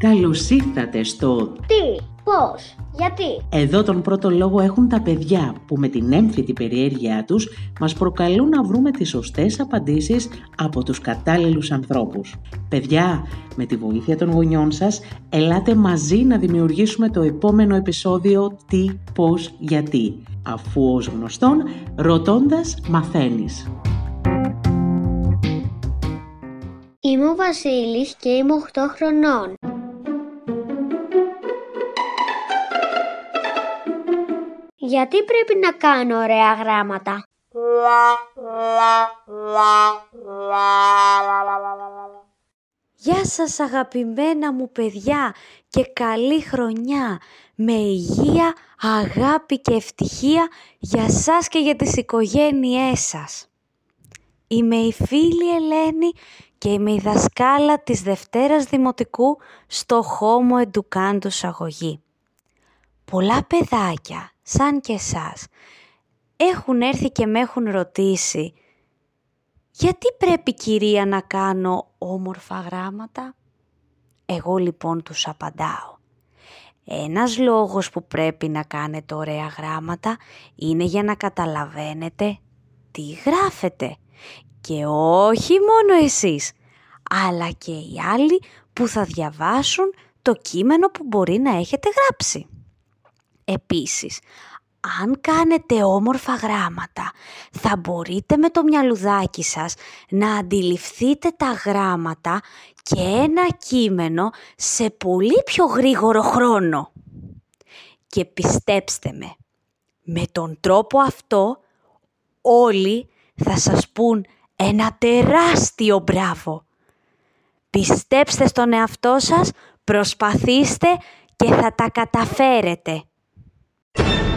Καλώς ήρθατε στο Τι, πώς, γιατί; Εδώ τον πρώτο λόγο έχουν τα παιδιά που με την έμφυτη περιέργειά τους μας προκαλούν να βρούμε τις σωστές απαντήσεις από τους κατάλληλους ανθρώπους. Παιδιά, με τη βοήθεια των γονιών σας, ελάτε μαζί να δημιουργήσουμε το επόμενο επεισόδιο «Τι, πώς, γιατί», αφού ως γνωστόν, ρωτώντας μαθαίνεις. Είμαι ο Βασίλης και είμαι 8 χρονών. Γιατί πρέπει να κάνω ωραία γράμματα; Γεια σας αγαπημένα μου παιδιά και καλή χρονιά με υγεία, αγάπη και ευτυχία για σας και για τις οικογένειές σας. Είμαι η φίλη Ελένη και είμαι η δασκάλα της Δευτέρας Δημοτικού στο Χώμο Εντουκάντους Αγωγή. Πολλά παιδάκια, σαν και εσάς, έχουν έρθει και με έχουν ρωτήσει «Γιατί πρέπει κυρία να κάνω όμορφα γράμματα» Εγώ λοιπόν τους απαντάω. Ένας λόγος που πρέπει να κάνετε ωραία γράμματα είναι για να καταλαβαίνετε τι γράφετε. Και όχι μόνο εσείς, αλλά και οι άλλοι που θα διαβάσουν το κείμενο που μπορεί να έχετε γράψει. Επίσης, αν κάνετε όμορφα γράμματα, θα μπορείτε με το μυαλουδάκι σας να αντιληφθείτε τα γράμματα και ένα κείμενο σε πολύ πιο γρήγορο χρόνο. Και πιστέψτε με, με τον τρόπο αυτό όλοι θα σας πούν ένα τεράστιο μπράβο. Πιστέψτε στον εαυτό σας, προσπαθήστε και θα τα καταφέρετε. you.